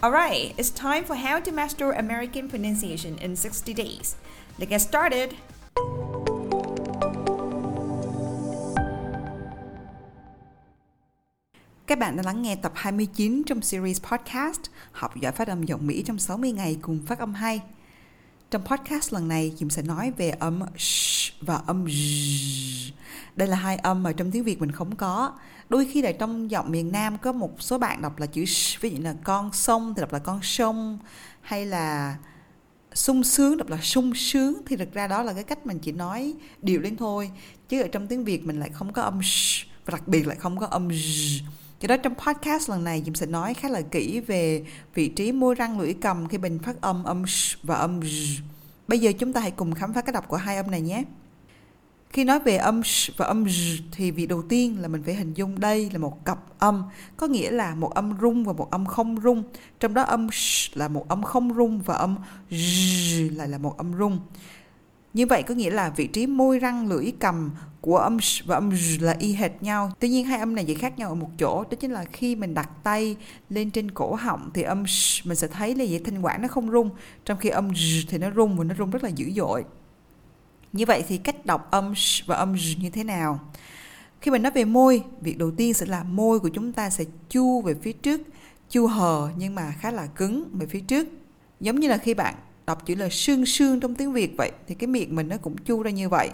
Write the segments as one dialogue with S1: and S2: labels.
S1: Alright, it's time for how to master American pronunciation in 60 days. Let's get started! Các bạn đã lắng nghe tập 29 trong series podcast Học giỏi phát âm giọng Mỹ trong 60 ngày cùng phát âm hay. Trong podcast lần này, Diệm sẽ nói về âm sh và âm z. Đây là hai âm mà trong tiếng Việt mình không có. Đôi khi là trong giọng miền Nam có một số bạn đọc là chữ sh, ví dụ là con sông thì đọc là con sông hay là sung sướng đọc là sung sướng thì thực ra đó là cái cách mình chỉ nói điệu lên thôi chứ ở trong tiếng Việt mình lại không có âm sh và đặc biệt lại không có âm z do đó trong podcast lần này Diệm sẽ nói khá là kỹ về vị trí môi răng lưỡi cầm khi mình phát âm âm sh và âm z. Bây giờ chúng ta hãy cùng khám phá cách đọc của hai âm này nhé. Khi nói về âm sh và âm z thì việc đầu tiên là mình phải hình dung đây là một cặp âm, có nghĩa là một âm rung và một âm không rung. Trong đó âm sh là một âm không rung và âm z lại là một âm rung. Như vậy có nghĩa là vị trí môi răng lưỡi cầm của âm sh và âm z là y hệt nhau. Tuy nhiên hai âm này chỉ khác nhau ở một chỗ, đó chính là khi mình đặt tay lên trên cổ họng thì âm sh mình sẽ thấy là vậy thanh quản nó không rung, trong khi âm z thì nó rung và nó rung rất là dữ dội. Như vậy thì cách đọc âm sh và âm z như thế nào? Khi mình nói về môi, việc đầu tiên sẽ là môi của chúng ta sẽ chu về phía trước, chu hờ nhưng mà khá là cứng về phía trước. Giống như là khi bạn đọc chữ là sương sương trong tiếng Việt vậy thì cái miệng mình nó cũng chu ra như vậy.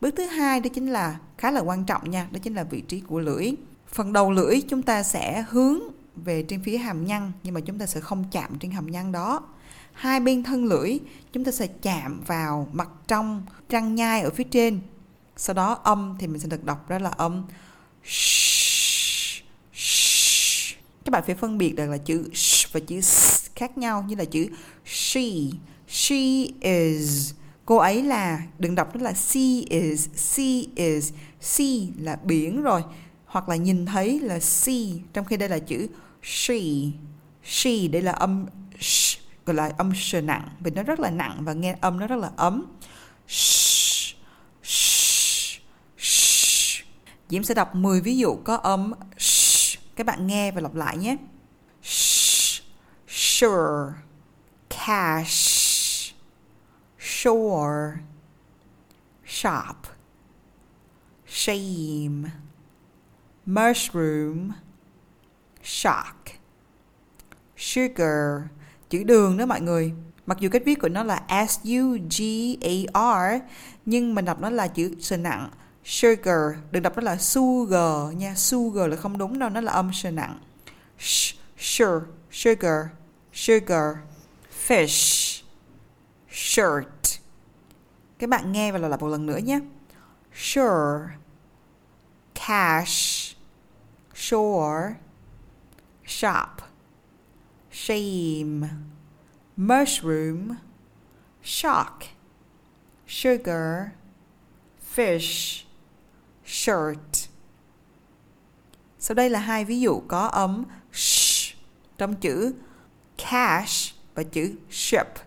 S1: Bước thứ hai đó chính là khá là quan trọng nha, đó chính là vị trí của lưỡi. Phần đầu lưỡi chúng ta sẽ hướng về trên phía hàm nhăn nhưng mà chúng ta sẽ không chạm trên hàm nhăn đó. Hai bên thân lưỡi chúng ta sẽ chạm vào mặt trong răng nhai ở phía trên. Sau đó âm thì mình sẽ được đọc ra là âm. Các bạn phải phân biệt được là chữ sh và chữ s khác nhau như là chữ she, she is cô ấy là đừng đọc đó là she is she is she là biển rồi. Hoặc là nhìn thấy là see trong khi đây là chữ she. She đây là âm sh, gọi là âm sh nặng vì nó rất là nặng và nghe âm nó rất là ấm. Sh, sh, sh. Diễm sẽ đọc 10 ví dụ có âm sh. các bạn nghe và lặp lại nhé sure cash shore, shop, shame, mushroom, shock, sugar, chữ đường đó mọi người. Mặc dù cách viết của nó là S U G A R nhưng mình đọc nó là chữ sờ nặng sugar, đừng đọc nó là sugar nha, sugar là không đúng đâu, nó là âm sờ nặng. Sh, sure, sugar, sugar, fish, shirt, các bạn nghe và lặp lại một lần nữa nhé. Sure, cash, shore, shop, shame, mushroom, shock, sugar, fish, shirt. Sau đây là hai ví dụ có âm sh trong chữ cash but chữ ship.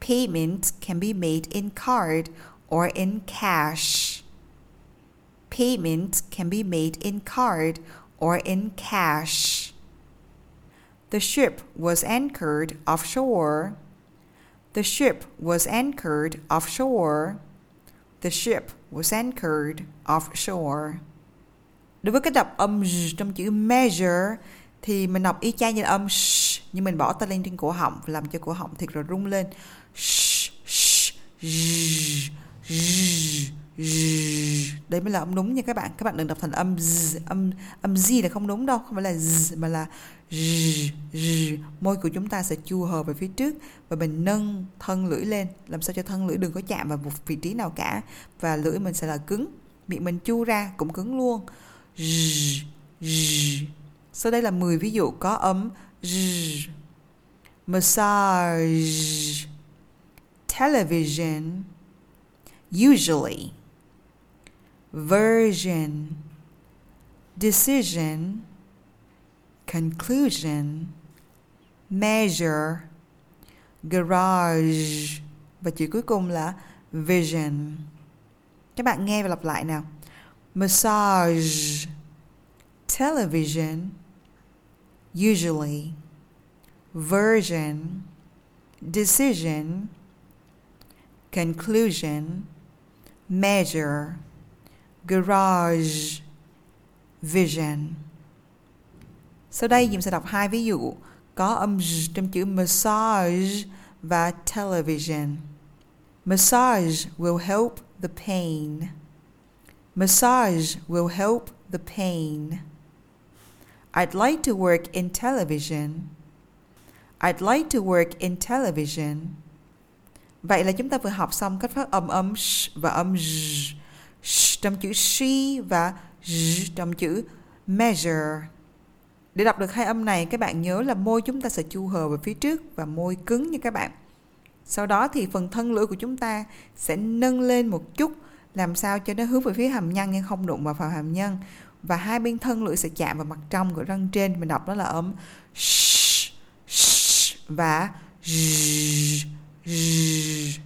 S1: Payment can be made in card or in cash. Payment can be made in card or in cash. The ship was anchored offshore. The ship was anchored offshore. The ship was anchored offshore. Đối với cái đọc âm trong chữ measure thì mình đọc y chang như là âm sh nhưng mình bỏ tay lên trên cổ họng làm cho cổ họng thiệt rồi rung lên sh, sh, Đấy mới là âm đúng nha các bạn. Các bạn đừng đọc thành âm z, âm âm z là không đúng đâu, không phải là z mà là z, z. Môi của chúng ta sẽ chu hờ về phía trước và mình nâng thân lưỡi lên, làm sao cho thân lưỡi đừng có chạm vào một vị trí nào cả và lưỡi mình sẽ là cứng. Miệng mình chu ra cũng cứng luôn. Z, z. Sau đây là 10 ví dụ có âm z. Massage. Television. Usually. Version. Decision. Conclusion. Measure. Garage. Và chữ cuối cùng là vision. Các bạn nghe và lặp lại nào. Massage. Television. Usually version decision conclusion measure garage vision sau đây Diệm sẽ đọc hai ví dụ có âm z trong chữ massage và television. Massage will help the pain. Massage will help the pain. I'd like to work in television. I'd like to work in television. Vậy là chúng ta vừa học xong cách phát âm âm sh và âm z, sh trong chữ she và z trong chữ measure. Để đọc được hai âm này, các bạn nhớ là môi chúng ta sẽ chu hờ về phía trước và môi cứng như các bạn. Sau đó thì phần thân lưỡi của chúng ta sẽ nâng lên một chút làm sao cho nó hướng về phía hàm nhân nhưng không đụng vào phần hàm nhân và hai bên thân lưỡi sẽ chạm vào mặt trong của răng trên mình đọc đó là âm sh, sh và z, z.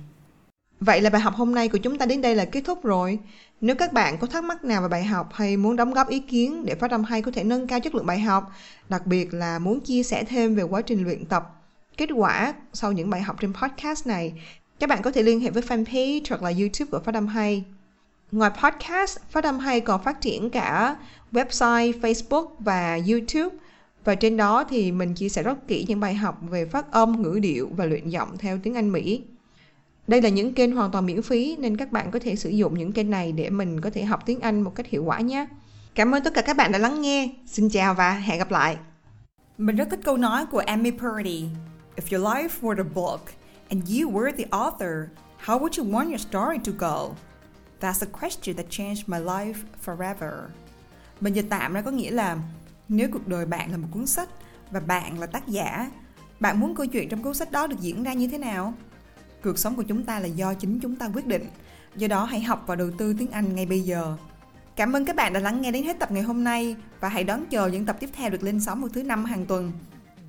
S1: Vậy là bài học hôm nay của chúng ta đến đây là kết thúc rồi. Nếu các bạn có thắc mắc nào về bài học hay muốn đóng góp ý kiến để phát âm hay có thể nâng cao chất lượng bài học, đặc biệt là muốn chia sẻ thêm về quá trình luyện tập, kết quả sau những bài học trên podcast này, các bạn có thể liên hệ với fanpage hoặc là YouTube của Phát âm hay. Ngoài podcast, Phát âm hay còn phát triển cả website, Facebook và YouTube. Và trên đó thì mình chia sẻ rất kỹ những bài học về phát âm, ngữ điệu và luyện giọng theo tiếng Anh Mỹ. Đây là những kênh hoàn toàn miễn phí nên các bạn có thể sử dụng những kênh này để mình có thể học tiếng Anh một cách hiệu quả nhé. Cảm ơn tất cả các bạn đã lắng nghe. Xin chào và hẹn gặp lại.
S2: Mình rất thích câu nói của Amy Purdy. If your life were a book and you were the author, how would you want your story to go? That's a question that changed my life forever. Mình dịch tạm ra có nghĩa là nếu cuộc đời bạn là một cuốn sách và bạn là tác giả, bạn muốn câu chuyện trong cuốn sách đó được diễn ra như thế nào? Cuộc sống của chúng ta là do chính chúng ta quyết định. Do đó hãy học và đầu tư tiếng Anh ngay bây giờ. Cảm ơn các bạn đã lắng nghe đến hết tập ngày hôm nay và hãy đón chờ những tập tiếp theo được lên sóng vào thứ năm hàng tuần.